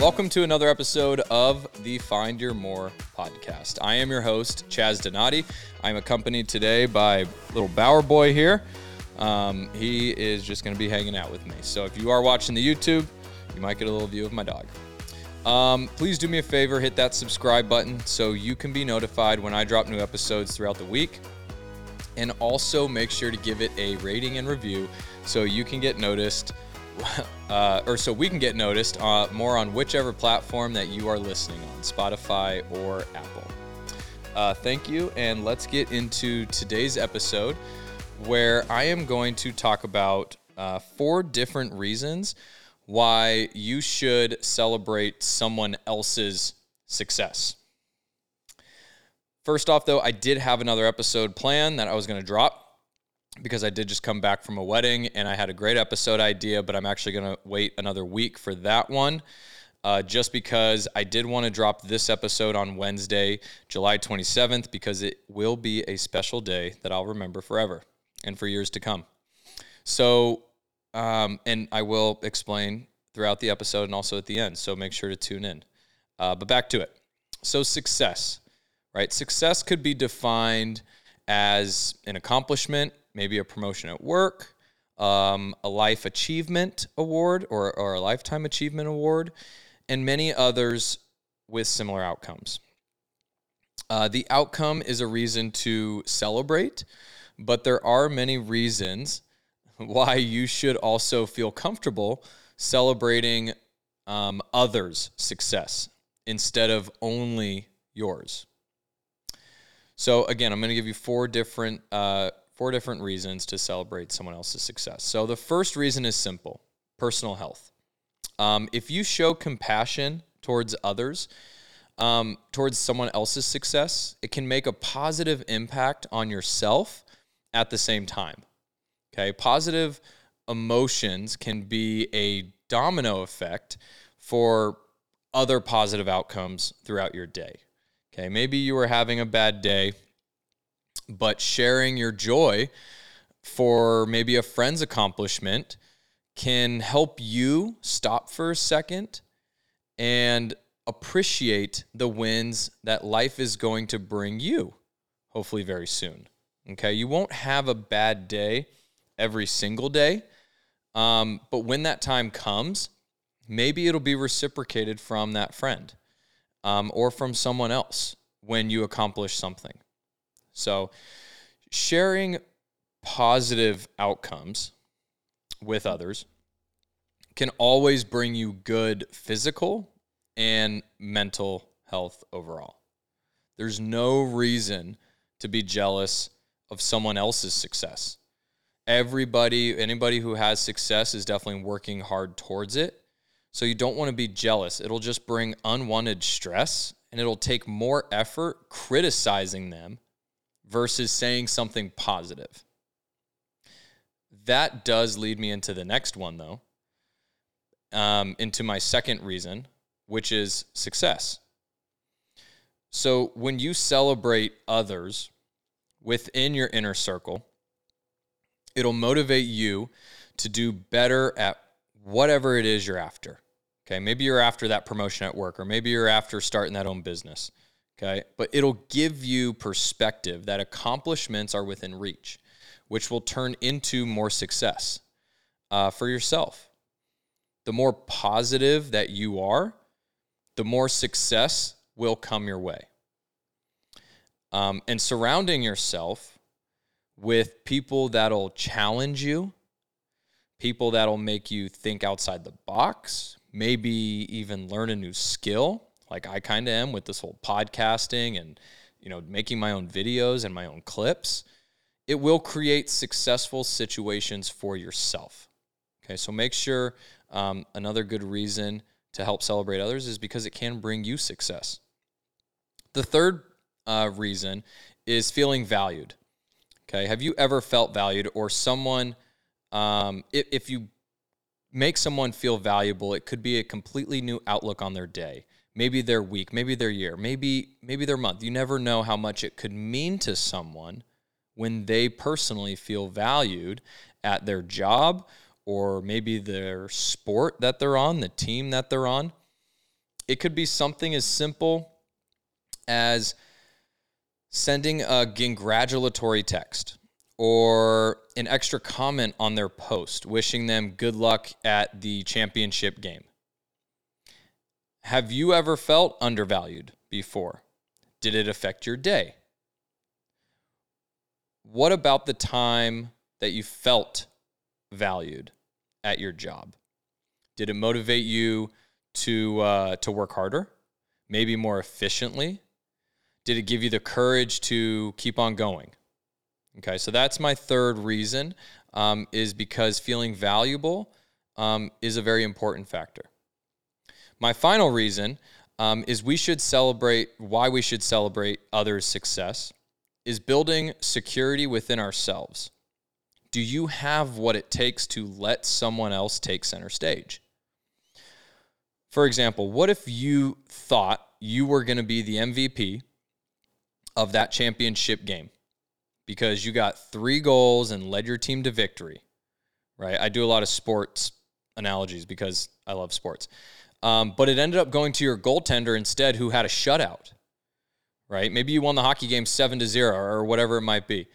Welcome to another episode of the Find Your More podcast. I am your host, Chaz Donati. I'm accompanied today by little Bauer Boy here. Um, he is just going to be hanging out with me. So if you are watching the YouTube, you might get a little view of my dog. Um, please do me a favor, hit that subscribe button so you can be notified when I drop new episodes throughout the week. And also make sure to give it a rating and review so you can get noticed uh, or so we can get noticed uh, more on whichever platform that you are listening on, Spotify or Apple. Uh, thank you, and let's get into today's episode where I am going to talk about uh, four different reasons why you should celebrate someone else's success. First off, though, I did have another episode planned that I was going to drop because I did just come back from a wedding and I had a great episode idea, but I'm actually going to wait another week for that one. Uh, just because I did want to drop this episode on Wednesday, July 27th, because it will be a special day that I'll remember forever and for years to come. So, um, and I will explain throughout the episode and also at the end. So make sure to tune in. Uh, but back to it. So, success, right? Success could be defined as an accomplishment, maybe a promotion at work, um, a life achievement award or, or a lifetime achievement award, and many others with similar outcomes. Uh, the outcome is a reason to celebrate, but there are many reasons why you should also feel comfortable celebrating um, others' success instead of only yours. So, again, I'm going to give you four different uh, four different reasons to celebrate someone else's success. So the first reason is simple personal health. Um, if you show compassion towards others, um, towards someone else's success, it can make a positive impact on yourself at the same time. Okay, positive emotions can be a domino effect for other positive outcomes throughout your day. Okay, maybe you were having a bad day but sharing your joy for maybe a friend's accomplishment can help you stop for a second and appreciate the wins that life is going to bring you, hopefully, very soon. Okay, you won't have a bad day every single day, um, but when that time comes, maybe it'll be reciprocated from that friend um, or from someone else when you accomplish something. So, sharing positive outcomes with others can always bring you good physical and mental health overall. There's no reason to be jealous of someone else's success. Everybody, anybody who has success is definitely working hard towards it. So you don't want to be jealous. It'll just bring unwanted stress and it'll take more effort criticizing them versus saying something positive. That does lead me into the next one, though, um, into my second reason, which is success. So when you celebrate others within your inner circle, it'll motivate you to do better at whatever it is you're after. Okay, maybe you're after that promotion at work, or maybe you're after starting that own business. Okay. But it'll give you perspective that accomplishments are within reach, which will turn into more success uh, for yourself. The more positive that you are, the more success will come your way. Um, and surrounding yourself with people that'll challenge you, people that'll make you think outside the box, maybe even learn a new skill like I kind of am with this whole podcasting and you know making my own videos and my own clips, it will create successful situations for yourself. Okay, so make sure um, another good reason to help celebrate others is because it can bring you success. The third uh, reason is feeling valued. Okay, have you ever felt valued or someone, um, if, if you make someone feel valuable, it could be a completely new outlook on their day maybe their week, maybe their year, maybe maybe their month. You never know how much it could mean to someone when they personally feel valued at their job or maybe their sport that they're on, the team that they're on. It could be something as simple as sending a congratulatory text or an extra comment on their post, wishing them good luck at the championship game. Have you ever felt undervalued before? Did it affect your day? What about the time that you felt valued at your job? Did it motivate you to uh, to work harder, maybe more efficiently? Did it give you the courage to keep on going? Okay, so that's my third reason um, is because feeling valuable um, is a very important factor. My final reason um, is we should celebrate why we should celebrate others' success is building security within ourselves. Do you have what it takes to let someone else take center stage? For example, what if you thought you were going to be the MVP of that championship game because you got three goals and led your team to victory, right? I do a lot of sports analogies because I love sports. Um, but it ended up going to your goaltender instead, who had a shutout, right? Maybe you won the hockey game seven to zero or whatever it might be.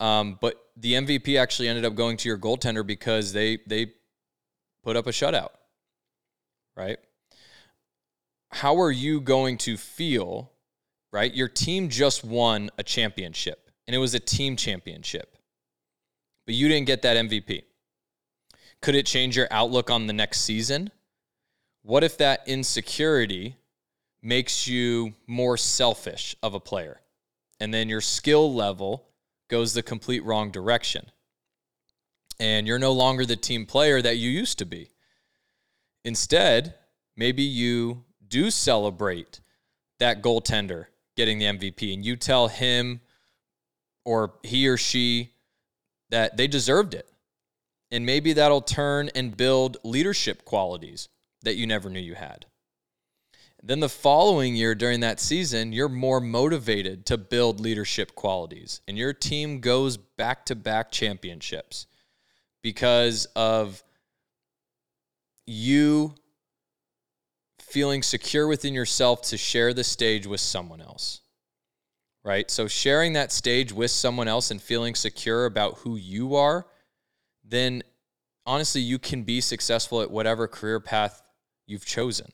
Um, but the MVP actually ended up going to your goaltender because they they put up a shutout, right? How are you going to feel, right? Your team just won a championship, and it was a team championship, but you didn't get that MVP. Could it change your outlook on the next season? What if that insecurity makes you more selfish of a player? And then your skill level goes the complete wrong direction. And you're no longer the team player that you used to be. Instead, maybe you do celebrate that goaltender getting the MVP and you tell him or he or she that they deserved it. And maybe that'll turn and build leadership qualities that you never knew you had. Then the following year during that season, you're more motivated to build leadership qualities, and your team goes back to back championships because of you feeling secure within yourself to share the stage with someone else. Right? So, sharing that stage with someone else and feeling secure about who you are, then honestly, you can be successful at whatever career path you've chosen.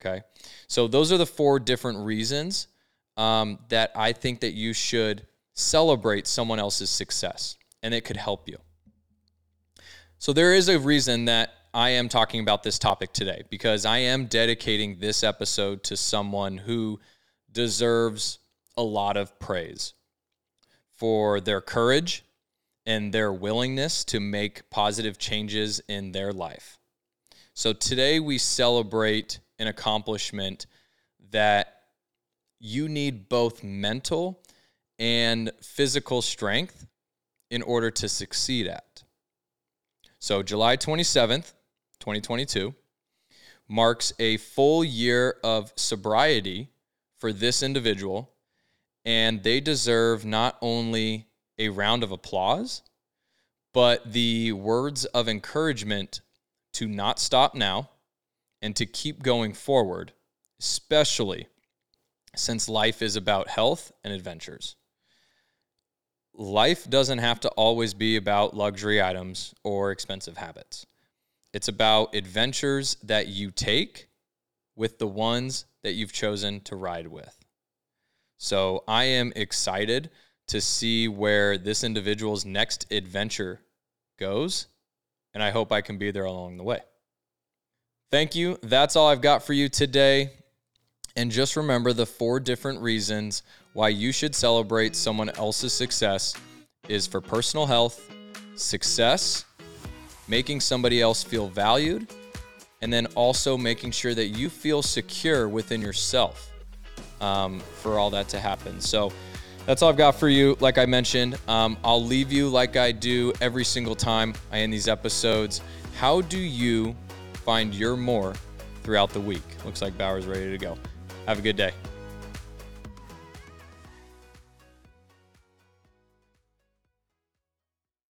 Okay. So those are the four different reasons um, that I think that you should celebrate someone else's success and it could help you. So there is a reason that I am talking about this topic today because I am dedicating this episode to someone who deserves a lot of praise for their courage and their willingness to make positive changes in their life. So today we celebrate an accomplishment that you need both mental and physical strength in order to succeed at. So, July 27th, 2022, marks a full year of sobriety for this individual, and they deserve not only a round of applause, but the words of encouragement to not stop now and to keep going forward, especially since life is about health and adventures. Life doesn't have to always be about luxury items or expensive habits. It's about adventures that you take with the ones that you've chosen to ride with. So I am excited to see where this individual's next adventure goes, and I hope I can be there along the way. Thank you. That's all I've got for you today. And just remember the four different reasons why you should celebrate someone else's success is for personal health, success, making somebody else feel valued, and then also making sure that you feel secure within yourself um, for all that to happen. So that's all I've got for you. Like I mentioned, um, I'll leave you like I do every single time I end these episodes. How do you find your more throughout the week. Looks like Bauer's ready to go. Have a good day.